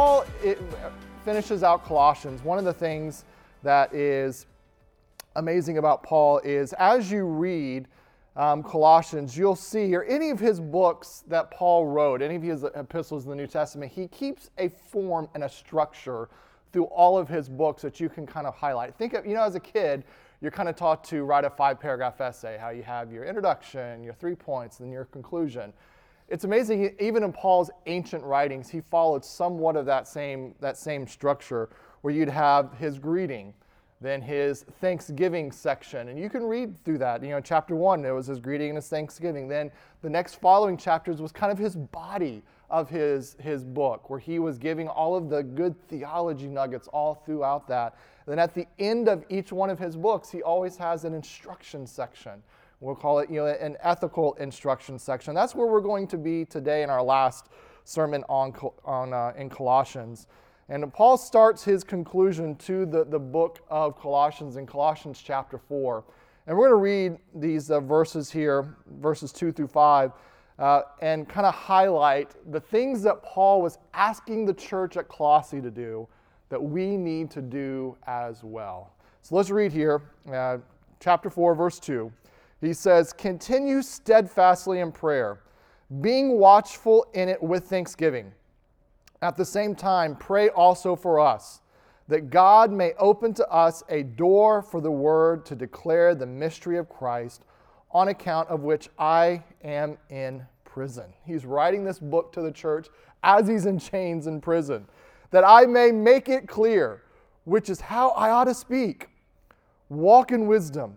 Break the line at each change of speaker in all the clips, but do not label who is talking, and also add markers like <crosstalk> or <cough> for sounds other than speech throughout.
Paul finishes out Colossians, one of the things that is amazing about Paul is as you read um, Colossians, you'll see, or any of his books that Paul wrote, any of his epistles in the New Testament, he keeps a form and a structure through all of his books that you can kind of highlight. Think of, you know, as a kid, you're kind of taught to write a five paragraph essay, how you have your introduction, your three points, then your conclusion. It's amazing, even in Paul's ancient writings, he followed somewhat of that same, that same structure where you'd have his greeting, then his thanksgiving section. And you can read through that. You know, chapter one, it was his greeting and his thanksgiving. Then the next following chapters was kind of his body of his, his book, where he was giving all of the good theology nuggets all throughout that. Then at the end of each one of his books, he always has an instruction section. We'll call it you know, an ethical instruction section. That's where we're going to be today in our last sermon on, on, uh, in Colossians. And Paul starts his conclusion to the, the book of Colossians in Colossians chapter 4. And we're going to read these uh, verses here, verses 2 through 5, uh, and kind of highlight the things that Paul was asking the church at Colossae to do that we need to do as well. So let's read here, uh, chapter 4, verse 2. He says, Continue steadfastly in prayer, being watchful in it with thanksgiving. At the same time, pray also for us, that God may open to us a door for the word to declare the mystery of Christ, on account of which I am in prison. He's writing this book to the church as he's in chains in prison, that I may make it clear, which is how I ought to speak. Walk in wisdom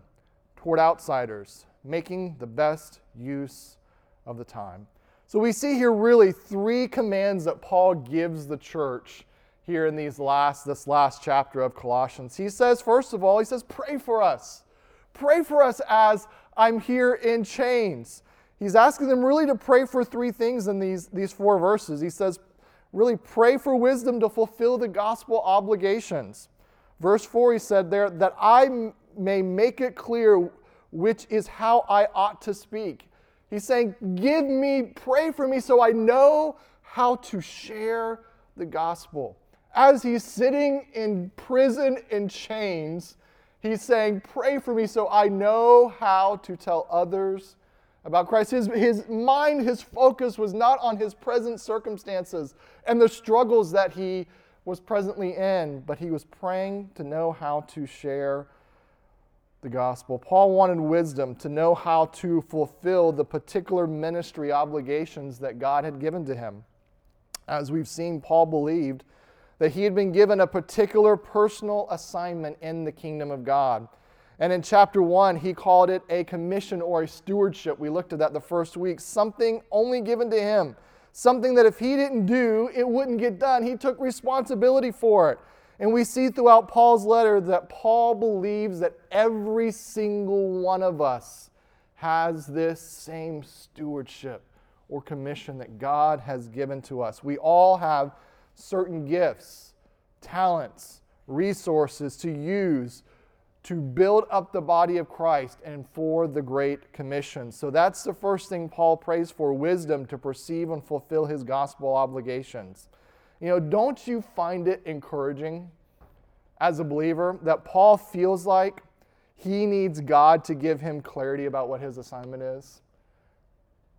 toward outsiders, making the best use of the time. So we see here really three commands that Paul gives the church here in these last this last chapter of Colossians. He says first of all, he says pray for us. Pray for us as I'm here in chains. He's asking them really to pray for three things in these, these four verses. He says, really pray for wisdom to fulfill the gospel obligations. Verse 4, he said there, that I may make it clear which is how I ought to speak. He's saying, Give me, pray for me so I know how to share the gospel. As he's sitting in prison in chains, he's saying, Pray for me so I know how to tell others about Christ. His, his mind, his focus was not on his present circumstances and the struggles that he was presently in, but he was praying to know how to share the gospel. Paul wanted wisdom to know how to fulfill the particular ministry obligations that God had given to him. As we've seen, Paul believed that he had been given a particular personal assignment in the kingdom of God. And in chapter 1, he called it a commission or a stewardship. We looked at that the first week. Something only given to him. Something that if he didn't do, it wouldn't get done. He took responsibility for it. And we see throughout Paul's letter that Paul believes that every single one of us has this same stewardship or commission that God has given to us. We all have certain gifts, talents, resources to use to build up the body of Christ and for the Great Commission. So that's the first thing Paul prays for wisdom to perceive and fulfill his gospel obligations. You know, don't you find it encouraging as a believer that Paul feels like he needs God to give him clarity about what his assignment is?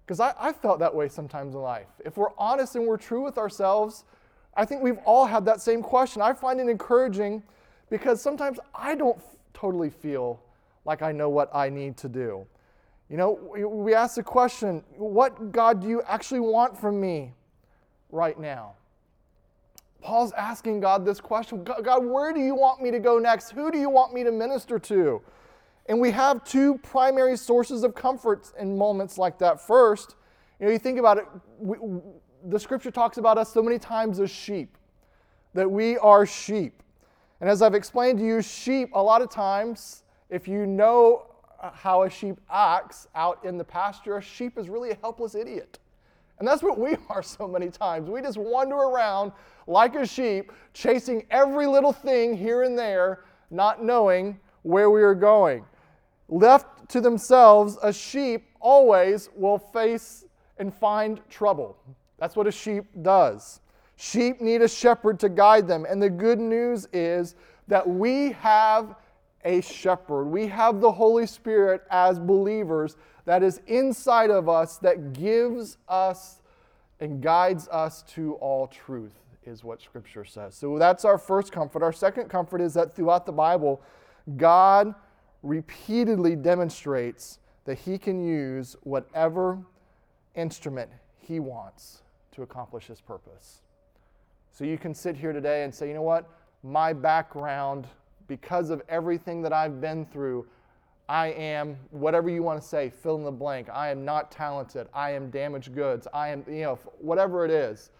Because I, I felt that way sometimes in life. If we're honest and we're true with ourselves, I think we've all had that same question. I find it encouraging because sometimes I don't totally feel like I know what I need to do. You know, we ask the question, what God do you actually want from me right now? Paul's asking God this question God, where do you want me to go next? Who do you want me to minister to? And we have two primary sources of comfort in moments like that. First, you know, you think about it, we, the scripture talks about us so many times as sheep, that we are sheep. And as I've explained to you, sheep, a lot of times, if you know how a sheep acts out in the pasture, a sheep is really a helpless idiot. And that's what we <laughs> are so many times. We just wander around like a sheep, chasing every little thing here and there, not knowing where we are going. Left to themselves, a sheep always will face and find trouble. That's what a sheep does. Sheep need a shepherd to guide them. And the good news is that we have a shepherd. We have the Holy Spirit as believers that is inside of us that gives us and guides us to all truth, is what Scripture says. So that's our first comfort. Our second comfort is that throughout the Bible, God repeatedly demonstrates that He can use whatever instrument He wants to accomplish His purpose. So you can sit here today and say, you know what? My background, because of everything that I've been through, I am, whatever you want to say, fill in the blank. I am not talented. I am damaged goods. I am, you know, whatever it is.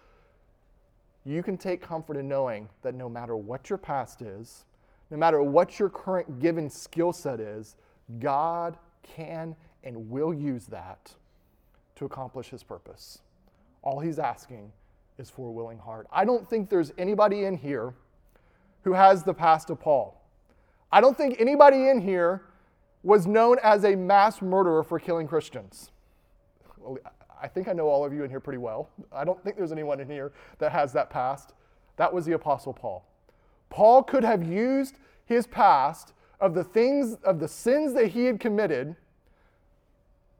You can take comfort in knowing that no matter what your past is, no matter what your current given skill set is, God can and will use that to accomplish his purpose. All he's asking is for a willing heart. I don't think there's anybody in here who has the past of Paul. I don't think anybody in here was known as a mass murderer for killing Christians. Well, I think I know all of you in here pretty well. I don't think there's anyone in here that has that past. That was the Apostle Paul. Paul could have used his past of the things, of the sins that he had committed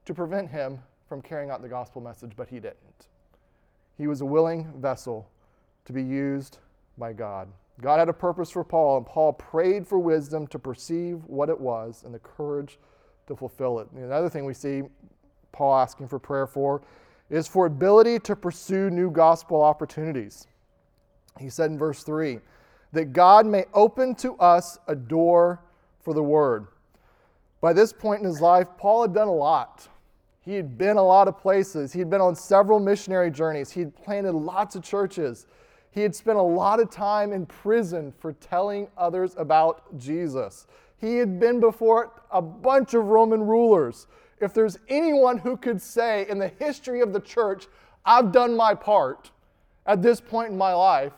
to prevent him from carrying out the gospel message, but he didn't. He was a willing vessel to be used by God. God had a purpose for Paul, and Paul prayed for wisdom to perceive what it was and the courage to fulfill it. Another thing we see Paul asking for prayer for is for ability to pursue new gospel opportunities. He said in verse 3 that God may open to us a door for the word. By this point in his life, Paul had done a lot. He had been a lot of places. He had been on several missionary journeys. He had planted lots of churches. He had spent a lot of time in prison for telling others about Jesus. He had been before a bunch of Roman rulers. If there's anyone who could say in the history of the church, I've done my part at this point in my life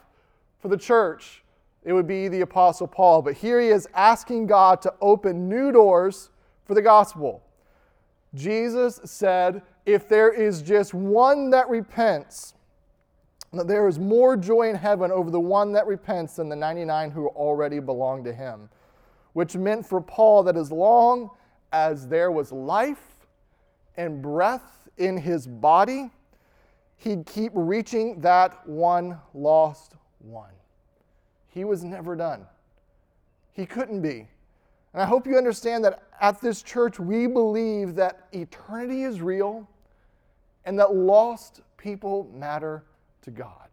for the church, it would be the Apostle Paul. But here he is asking God to open new doors for the gospel. Jesus said, If there is just one that repents, that there is more joy in heaven over the one that repents than the 99 who already belong to him. Which meant for Paul that as long as there was life and breath in his body, he'd keep reaching that one lost one. He was never done. He couldn't be. And I hope you understand that at this church, we believe that eternity is real and that lost people matter to God.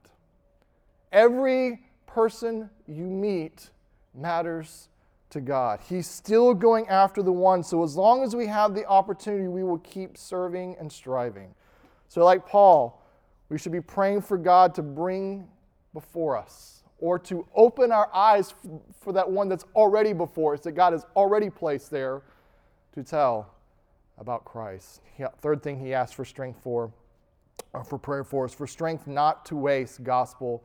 Every person you meet matters to God. He's still going after the one. So as long as we have the opportunity, we will keep serving and striving. So, like Paul, we should be praying for God to bring before us or to open our eyes for that one that's already before us, that God has already placed there to tell about Christ. Third thing he asked for strength for or Uh, for prayer for us, for strength not to waste gospel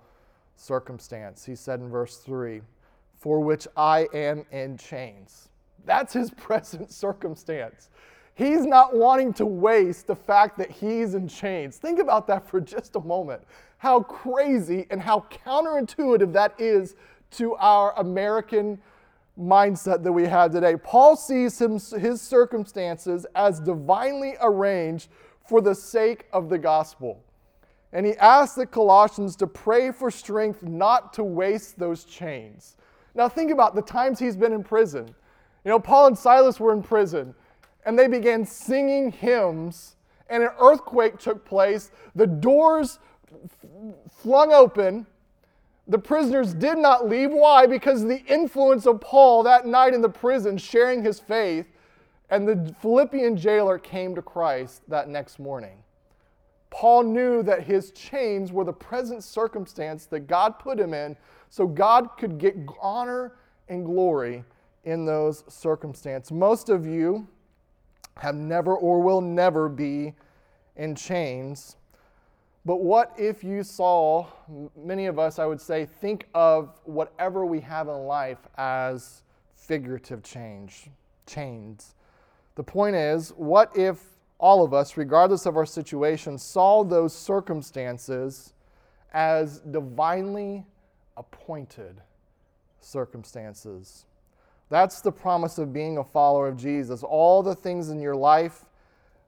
circumstance. He said in verse 3, for which I am in chains. That's his <laughs> present circumstance. He's not wanting to waste the fact that he's in chains. Think about that for just a moment. How crazy and how counterintuitive that is to our American mindset that we have today. Paul sees his circumstances as divinely arranged for the sake of the gospel. And he asked the Colossians to pray for strength not to waste those chains. Now, think about the times he's been in prison. You know, Paul and Silas were in prison, and they began singing hymns, and an earthquake took place. The doors flung open. The prisoners did not leave. Why? Because the influence of Paul that night in the prison, sharing his faith, and the Philippian jailer came to Christ that next morning. Paul knew that his chains were the present circumstance that God put him in so God could get honor and glory in those circumstances. Most of you have never or will never be in chains. But what if you saw, many of us, I would say, think of whatever we have in life as figurative change, chains. The point is, what if all of us, regardless of our situation, saw those circumstances as divinely appointed circumstances. That's the promise of being a follower of Jesus. All the things in your life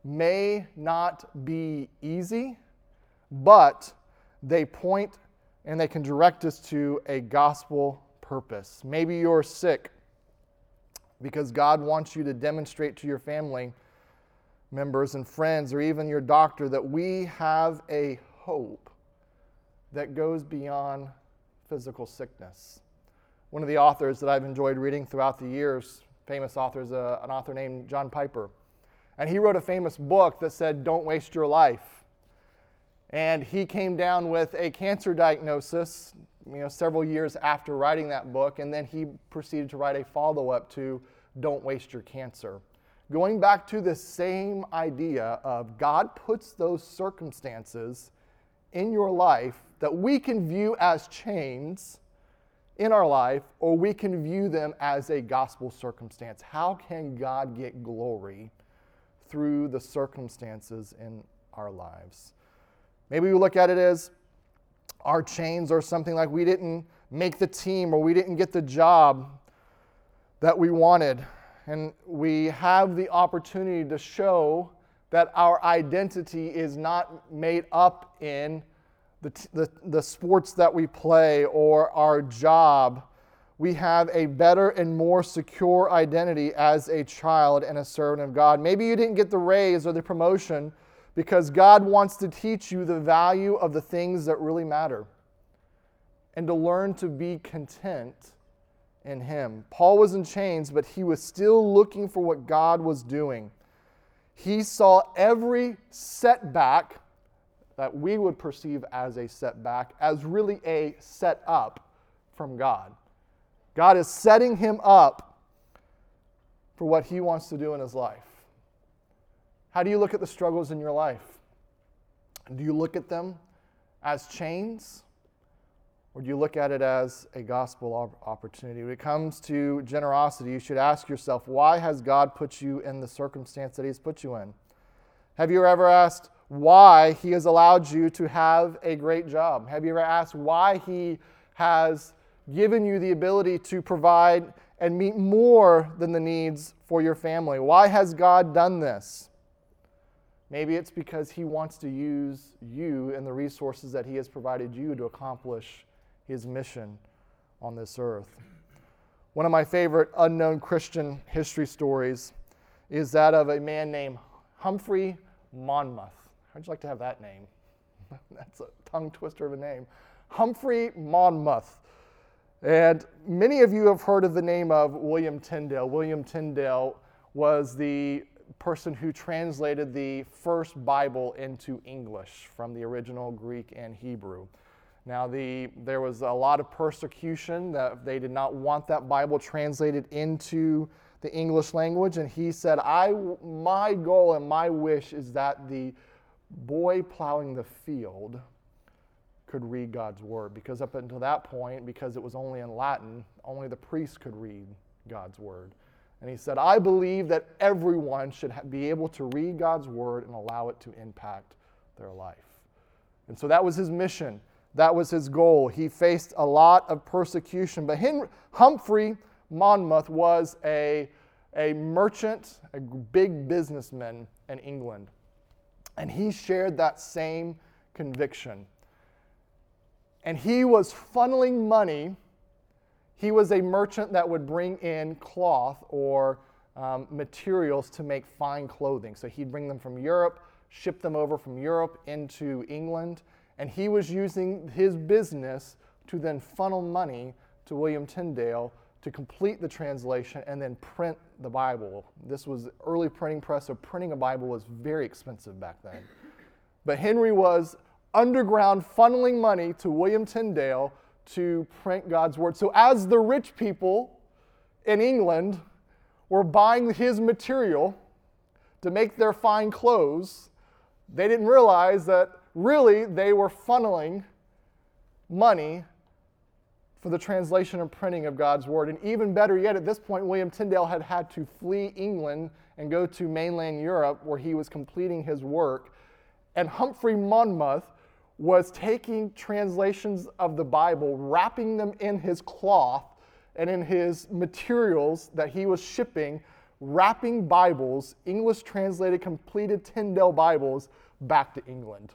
may not be easy, but they point and they can direct us to a gospel purpose. Maybe you're sick because God wants you to demonstrate to your family members and friends, or even your doctor, that we have a hope that goes beyond physical sickness. One of the authors that I've enjoyed reading throughout the years, famous authors, uh, an author named John Piper, and he wrote a famous book that said, Don't waste your life. And he came down with a cancer diagnosis, you know, several years after writing that book, and then he proceeded to write a follow-up to Don't Waste Your Cancer. Going back to the same idea of God puts those circumstances in your life that we can view as chains in our life, or we can view them as a gospel circumstance. How can God get glory through the circumstances in our lives? Maybe we look at it as our chains or something like we didn't make the team or we didn't get the job that we wanted. And we have the opportunity to show that our identity is not made up in the, the, the sports that we play or our job. We have a better and more secure identity as a child and a servant of God. Maybe you didn't get the raise or the promotion because God wants to teach you the value of the things that really matter and to learn to be content in Him. Paul was in chains, but he was still looking for what God was doing. He saw every setback that we would perceive as a setback as really a set up from God. God is setting him up for what he wants to do in his life. How do you look at the struggles in your life? Do you look at them as chains? Or do you look at it as a gospel opportunity? When it comes to generosity, you should ask yourself, why has God put you in the circumstance that He's put you in? Have you ever asked why He has allowed you to have a great job? Have you ever asked why He has given you the ability to provide and meet more than the needs for your family? Why has God done this? Maybe it's because he wants to use you and the resources that he has provided you to accomplish his mission on this earth. One of my favorite unknown Christian history stories is that of a man named Humphrey Monmouth. How'd you like to have that name? <laughs> That's a tongue twister of a name. Humphrey Monmouth. And many of you have heard of the name of William Tyndale. William Tyndale was the person who translated the first Bible into English from the original Greek and Hebrew. Now, the, there was a lot of persecution that they did not want that Bible translated into the English language, and he said, I, My goal and my wish is that the boy plowing the field could read God's word. Because up until that point, because it was only in Latin, only the priest could read God's word. And he said, I believe that everyone should be able to read God's word and allow it to impact their life. And so that was his mission. That was his goal. He faced a lot of persecution. But Henry, Humphrey Monmouth was a, a merchant, a big businessman in England. And he shared that same conviction. And he was funneling money he was a merchant that would bring in cloth or um, materials to make fine clothing. So he'd bring them from Europe, ship them over from Europe into England, and he was using his business to then funnel money to William Tyndale to complete the translation and then print the Bible. This was early printing press, so printing a Bible was very expensive back then. But Henry was underground funneling money to William Tyndale to print God's word. So, as the rich people in England were buying his material to make their fine clothes, they didn't realize that really they were funneling money for the translation and printing of God's word. And even better yet, at this point, William Tyndale had had to flee England and go to mainland Europe where he was completing his work. And Humphrey Monmouth was taking translations of the Bible, wrapping them in his cloth and in his materials that he was shipping, wrapping Bibles, English translated, completed Tyndale Bibles, back to England.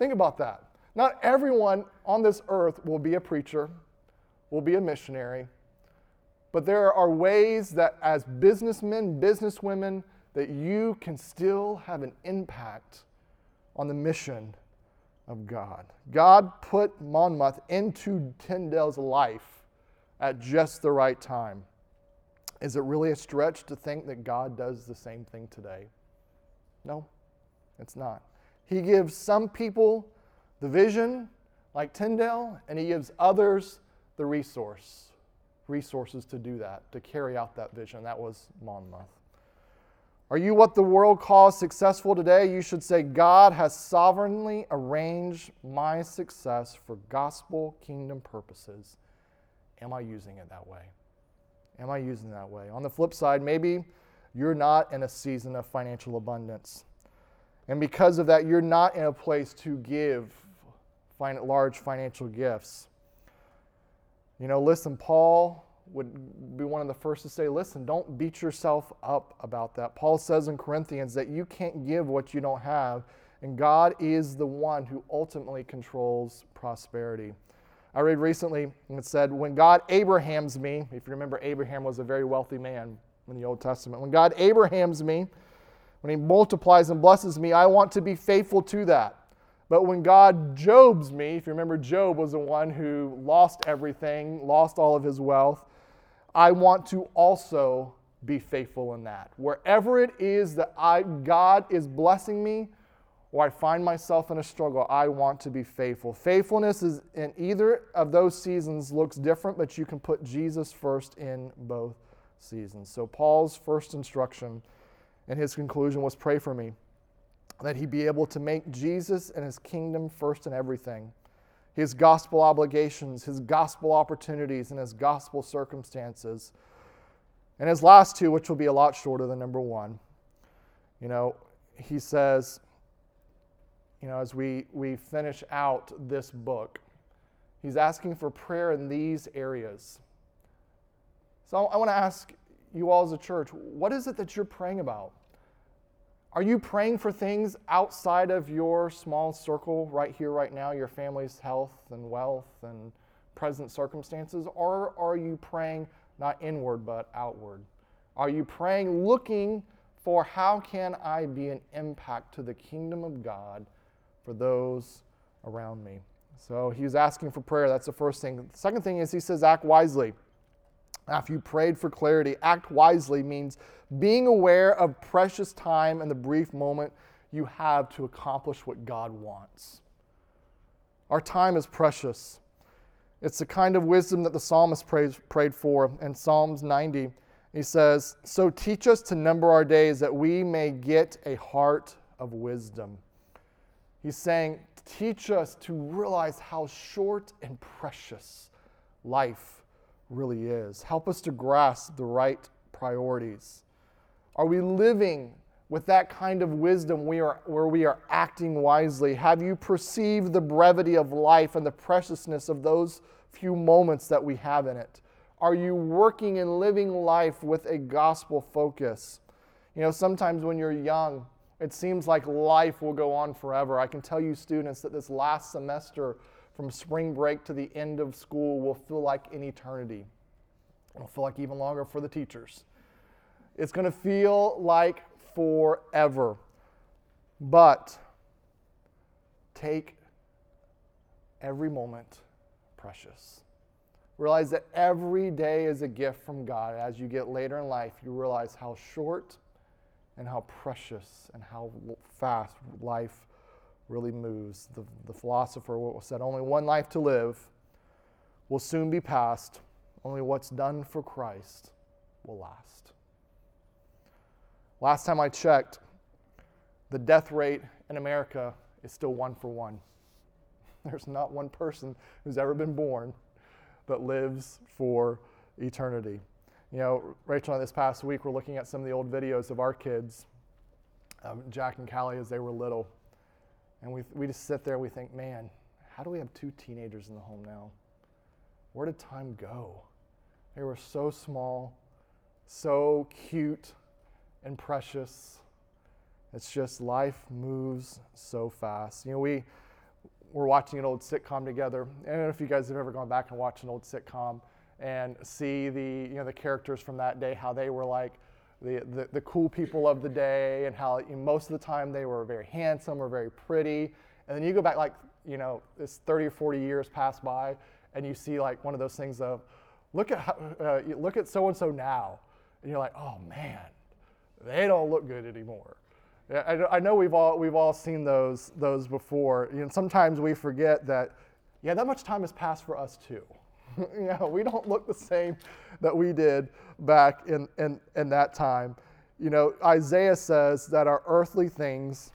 Think about that. Not everyone on this earth will be a preacher, will be a missionary, but there are ways that as businessmen, businesswomen, that you can still have an impact on the mission of God. God put Monmouth into Tyndale's life at just the right time. Is it really a stretch to think that God does the same thing today? No, it's not. He gives some people the vision, like Tyndale, and he gives others the resource, resources to do that, to carry out that vision. That was Monmouth. Are you what the world calls successful today? You should say, God has sovereignly arranged my success for gospel kingdom purposes. Am I using it that way? Am I using it that way? On the flip side, maybe you're not in a season of financial abundance. And because of that, you're not in a place to give large financial gifts. You know, listen, Paul would be one of the first to say, listen, don't beat yourself up about that. Paul says in Corinthians that you can't give what you don't have, and God is the one who ultimately controls prosperity. I read recently, and it said, When God Abrahams me, if you remember, Abraham was a very wealthy man in the Old Testament. When God Abrahams me, when he multiplies and blesses me, I want to be faithful to that. But when God Jobs me, if you remember, Job was the one who lost everything, lost all of his wealth. I want to also be faithful in that. Wherever it is that I, God is blessing me, or I find myself in a struggle, I want to be faithful. Faithfulness is in either of those seasons looks different, but you can put Jesus first in both seasons. So Paul's first instruction and his conclusion was pray for me that he be able to make Jesus and his kingdom first in everything his gospel obligations, his gospel opportunities, and his gospel circumstances. And his last two, which will be a lot shorter than number one, you know, he says, you know, as we, we finish out this book, he's asking for prayer in these areas. So I want to ask you all as a church, what is it that you're praying about? Are you praying for things outside of your small circle right here, right now, your family's health and wealth and present circumstances? Or are you praying not inward but outward? Are you praying looking for how can I be an impact to the kingdom of God for those around me? So he's asking for prayer. That's the first thing. The second thing is he says, act wisely. After you prayed for clarity, act wisely means being aware of precious time and the brief moment you have to accomplish what God wants. Our time is precious. It's the kind of wisdom that the psalmist prays, prayed for in Psalms 90. He says, So teach us to number our days that we may get a heart of wisdom. He's saying, Teach us to realize how short and precious life really is. Help us to grasp the right priorities. Are we living with that kind of wisdom we are, where we are acting wisely? Have you perceived the brevity of life and the preciousness of those few moments that we have in it? Are you working and living life with a gospel focus? You know, sometimes when you're young, it seems like life will go on forever. I can tell you, students, that this last semester from spring break to the end of school will feel like an eternity. It'll feel like even longer for the teachers. It's going to feel like forever. But take every moment precious. Realize that every day is a gift from God. As you get later in life, you realize how short and how precious and how fast life really moves. The, the philosopher said, Only one life to live will soon be past. Only what's done for Christ will last. Last time I checked, the death rate in America is still one for one. <laughs> There's not one person who's ever been born that lives for eternity. You know, Rachel and I this past week were looking at some of the old videos of our kids, um, Jack and Callie, as they were little And we, we just sit there and we think, man, how do we have two teenagers in the home now? Where did time go? They were so small, so cute and precious. It's just life moves so fast. You know, we were watching an old sitcom together. I don't know if you guys have ever gone back and watched an old sitcom and see the you know the characters from that day, how they were like the, the, the cool people of the day, and how you know, most of the time they were very handsome or very pretty. And then you go back like you know this 30 or 40 years pass by, and you see like one of those things of look at how, uh, look at so and so now, and you're like, oh man, they don't look good anymore. I, I know we've all we've all seen those those before. You know, sometimes we forget that, yeah, that much time has passed for us too. <laughs> know, we don't look the same that we did back in, in, in that time. You know, Isaiah says that our earthly things,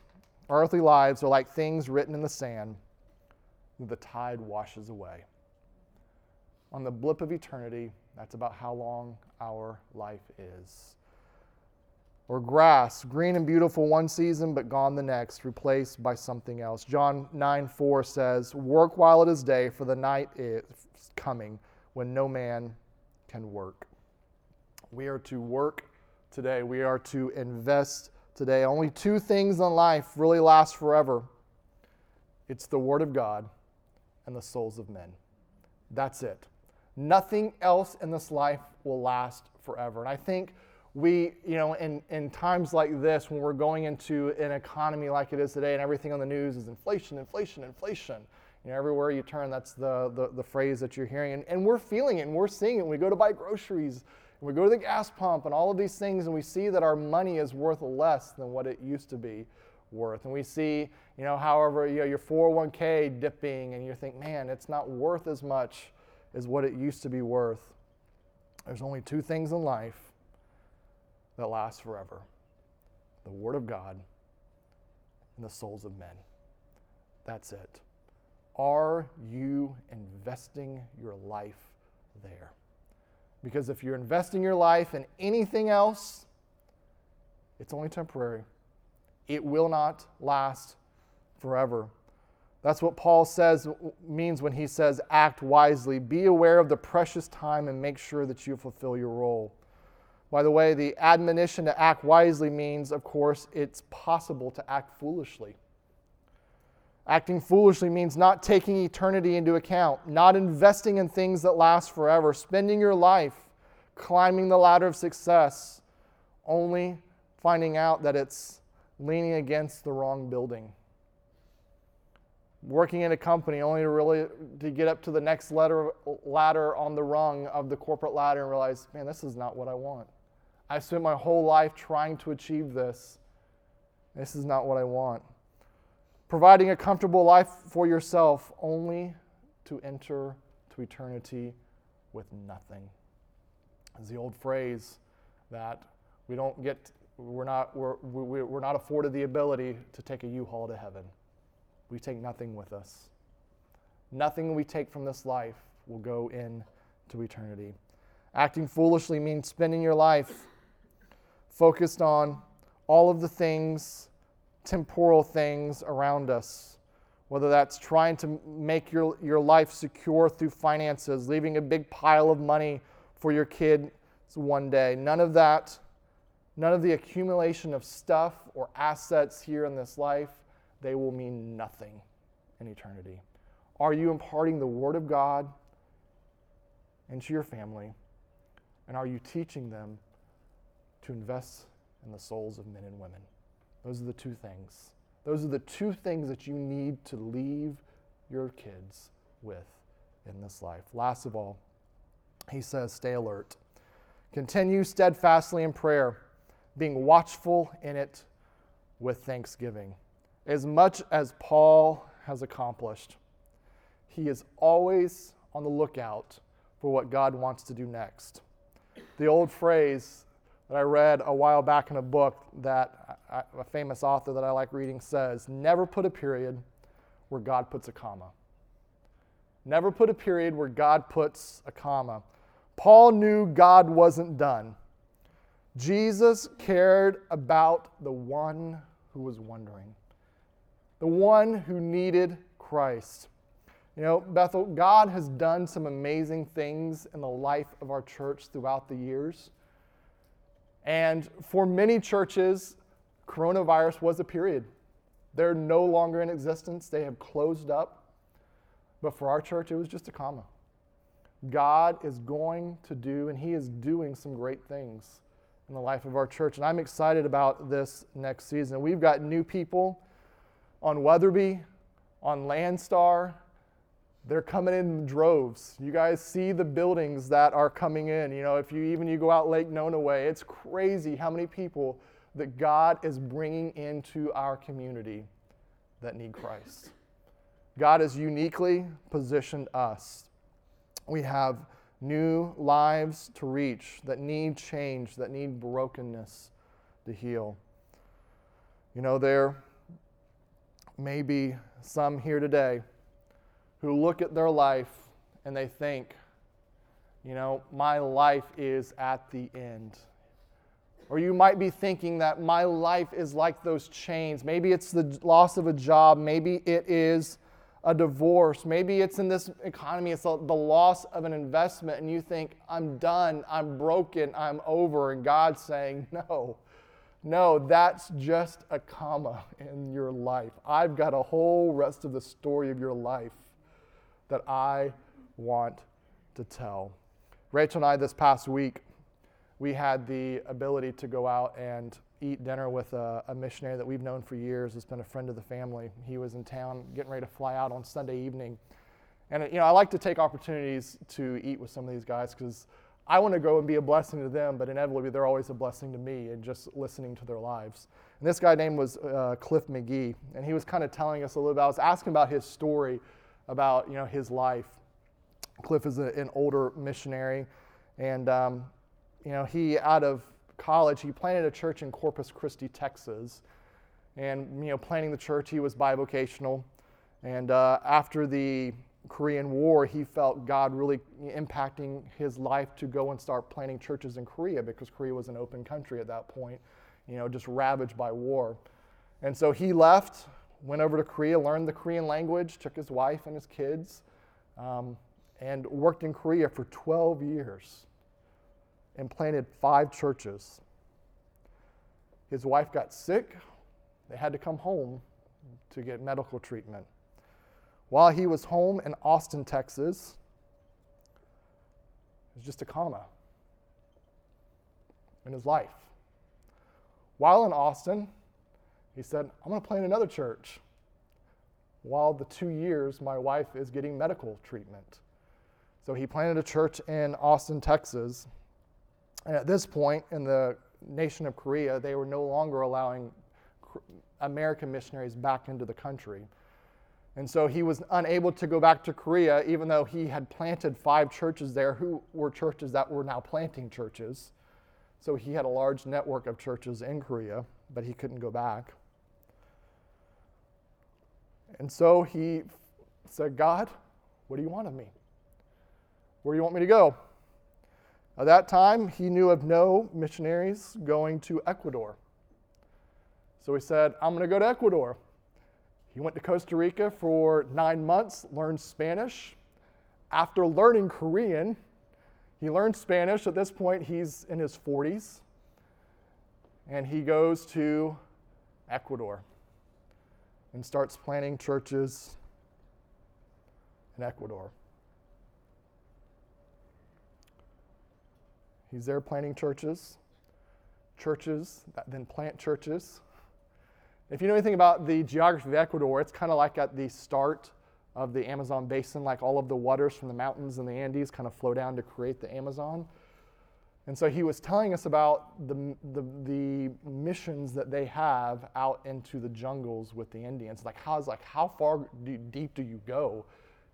our earthly lives are like things written in the sand that the tide washes away. On the blip of eternity, that's about how long our life is or grass, green and beautiful one season, but gone the next, replaced by something else. John 9 4 says, Work while it is day, for the night is coming when no man can work. We are to work today, we are to invest today. Only two things in life really last forever it's the Word of God and the souls of men. That's it. Nothing else in this life will last forever. And I think we, you know, in, in times like this, when we're going into an economy like it is today and everything on the news is inflation, inflation, inflation. You know, everywhere you turn, that's the, the, the phrase that you're hearing. And, and we're feeling it and we're seeing it. We go to buy groceries, and we go to the gas pump and all of these things, and we see that our money is worth less than what it used to be worth. And we see, you know, however, you know, your 401k dipping, and you think, man, it's not worth as much as what it used to be worth. There's only two things in life that last forever the Word of God and the souls of men. That's it. Are you investing your life there? Because if you're investing your life in anything else, it's only temporary. It will not last forever. That's what Paul says means when he says act wisely. Be aware of the precious time and make sure that you fulfill your role. By the way, the admonition to act wisely means, of course, it's possible to act foolishly. Acting foolishly means not taking eternity into account, not investing in things that last forever, spending your life climbing the ladder of success, only finding out that it's leaning against the wrong building. Working in a company only to really to get up to the next ladder, ladder on the rung of the corporate ladder and realize, man, this is not what I want. I spent my whole life trying to achieve this. This is not what I want. Providing a comfortable life for yourself only to enter to eternity with nothing. Is the old phrase that we don't get, we're not, we're, we're not afforded the ability to take a U-Haul to heaven. We take nothing with us. Nothing we take from this life will go into eternity. Acting foolishly means spending your life focused on all of the things, temporal things around us. Whether that's trying to make your, your life secure through finances, leaving a big pile of money for your kids one day. None of that, none of the accumulation of stuff or assets here in this life, they will mean nothing in eternity. Are you imparting the Word of God into your family? And are you teaching them to invest in the souls of men and women. Those are the two things. Those are the two things that you need to leave your kids with in this life. Last of all, he says, stay alert. Continue steadfastly in prayer, being watchful in it with thanksgiving. As much as Paul has accomplished, he is always on the lookout for what God wants to do next. The old phrase, that I read a while back in a book that a famous author that I like reading says never put a period where God puts a comma. Never put a period where God puts a comma. Paul knew God wasn't done. Jesus cared about the one who was wondering. the one who needed Christ. You know, Bethel, God has done some amazing things in the life of our church throughout the years. And for many churches, coronavirus was a period. They're no longer in existence, they have closed up. But for our church, it was just a comma. God is going to do, and He is doing some great things in the life of our church. And I'm excited about this next season. We've got new people on Wetherbee, on Landstar. They're coming in droves. You guys see the buildings that are coming in. You know, if you even you go out Lake Nona way, it's crazy how many people that God is bringing into our community that need Christ. God has uniquely positioned us. We have new lives to reach that need change, that need brokenness to heal. You know, there may be some here today who look at their life and they think, you know, my life is at the end. Or you might be thinking that my life is like those chains. Maybe it's the loss of a job. Maybe it is a divorce. Maybe it's in this economy, it's the loss of an investment, and you think, I'm done, I'm broken, I'm over. And God's saying, <laughs> No, no, that's just a comma in your life. I've got a whole rest of the story of your life that I want to tell. Rachel and I, this past week, we had the ability to go out and eat dinner with a, a, missionary that we've known for years. Has been a friend of the family. He was in town getting ready to fly out on Sunday evening, and you know I like to take opportunities to eat with some of these guys because I want to go and be a blessing to them, but inevitably they're always a blessing to me and just listening to their lives. And this guy name was uh, Cliff McGee, and he was kind of telling us a little bit. I was asking about his story, about you know his life. Cliff is a, an older missionary, and um, you know he out of college, he planted a church in Corpus Christi, Texas. And, you know, planning the church, he was bivocational. And uh, after the Korean War, he felt God really impacting his life to go and start planting churches in Korea because Korea was an open country at that point, you know, just ravaged by war. And so he left, went over to Korea, learned the Korean language, took his wife and his kids, um, and worked in Korea for 12 years and planted five churches. His wife got sick. They had to come home to get medical treatment. While he was home in Austin, Texas, it was just a comma in his life. While in Austin, he said, I'm going to plant another church. While the two years my wife is getting medical treatment. So he planted a church in Austin, Texas. And at this point in the nation of Korea, they were no longer allowing American missionaries back into the country. And so he was unable to go back to Korea, even though he had planted five churches there, who were churches that were now planting churches. So he had a large network of churches in Korea, but he couldn't go back. And so he said, God, what do you want of me? Where do you want me to go? At that time, he knew of no missionaries going to Ecuador. So he said, I'm going to go to Ecuador. He went to Costa Rica for nine months, learned Spanish. After learning Korean, he learned Spanish. At this point, he's in his 40s. And he goes to Ecuador and starts planting churches in Ecuador. He's there planting churches, churches that then plant churches. If you know anything about the geography of Ecuador, it's kind of like at the start of the Amazon basin, like all of the waters from the mountains and the Andes kind of flow down to create the Amazon. And so he was telling us about the, the, the, missions that they have out into the jungles with the Indians. Like, how's, like how far do, deep do you go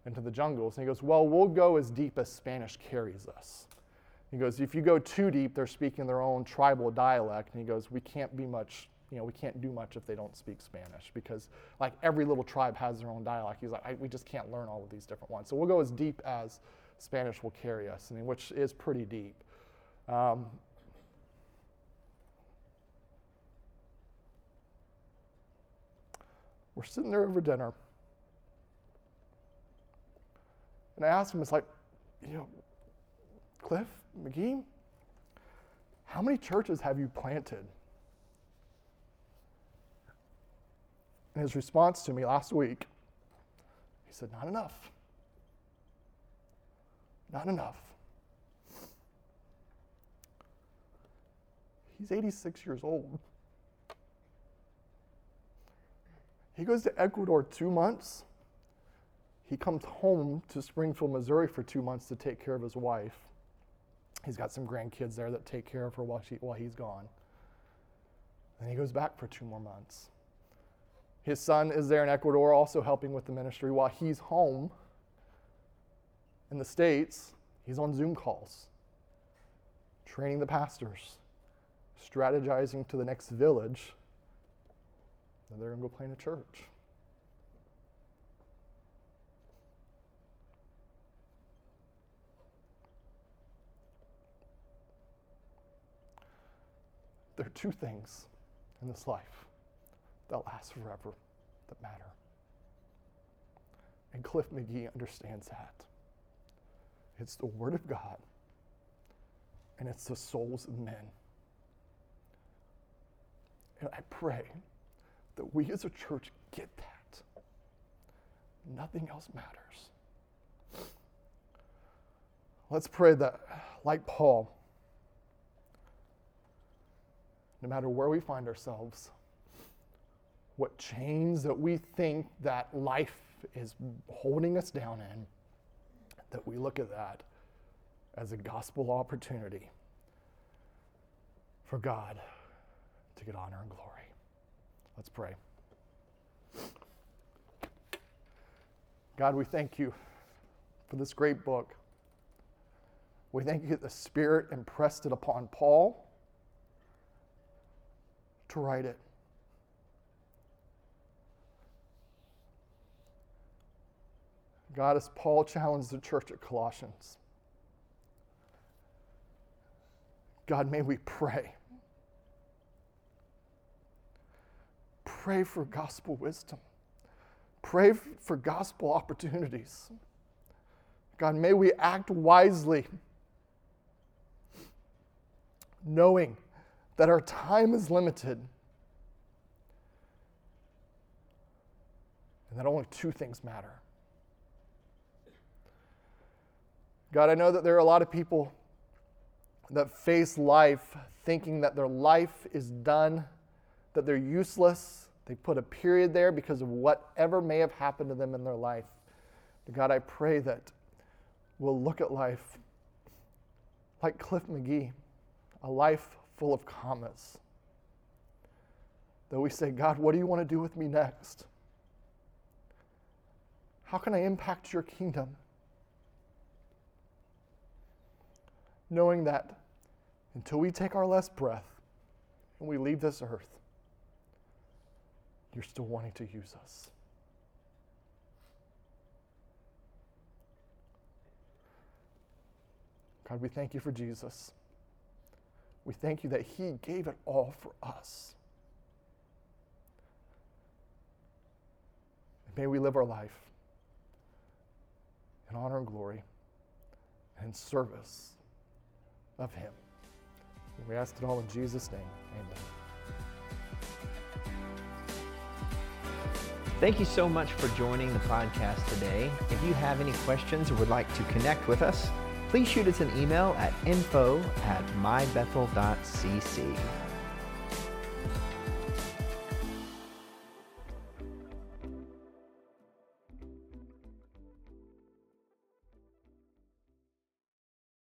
into the jungles? And he goes, well, we'll go as deep as Spanish carries us. He goes, if you go too deep, they're speaking their own tribal dialect. And he goes, we can't be much, you know, we can't do much if they don't speak Spanish because like every little tribe has their own dialect. He's like, we just can't learn all of these different ones. So we'll go as deep as Spanish will carry us, I mean, which is pretty deep. Um, we're sitting there over dinner. And I asked him, it's like, you know, Cliff McGee, how many churches have you planted? And his response to me last week, he said, Not enough. Not enough. He's 86 years old. He goes to Ecuador two months. He comes home to Springfield, Missouri for two months to take care of his wife. He's got some grandkids there that take care of her while, she, while he's gone. And he goes back for two more months. His son is there in Ecuador also helping with the ministry while he's home in the States. He's on Zoom calls, training the pastors, strategizing to the next village that they're going to go plant a church. There are two things in this life that last forever that matter. And Cliff McGee understands that. It's the Word of God, and it's the souls of men. And I pray that we as a church get that. Nothing else matters. Let's pray that, like Paul, no matter where we find ourselves, what chains that we think that life is holding us down in, that we look at that as a gospel opportunity for God to get honor and glory. Let's pray. God, we thank you for this great book. We thank you that the Spirit impressed it upon Paul to write it. God, as Paul challenged the church at Colossians, God, may we pray. Pray for gospel wisdom. Pray for gospel opportunities. God, may we act wisely, knowing that our time is limited, and that only two things matter. God, I know that there are a lot of people that face life thinking that their life is done, that they're useless. They put a period there because of whatever may have happened to them in their life. God, I pray that we'll look at life like Cliff McGee, a life full of commas. That we say, God, what do you want to do with me next? How can I impact your kingdom? Knowing that until we take our last breath and we leave this earth, you're still wanting to use us. God, we thank you for Jesus. We thank you that He gave it all for us. And may we live our life in honor and glory and service of Him. And we ask it all in Jesus' name. Amen.
Thank you so much for joining the podcast today. If you have any questions or would like to connect with us, please shoot us an email at info at mybethel.cc.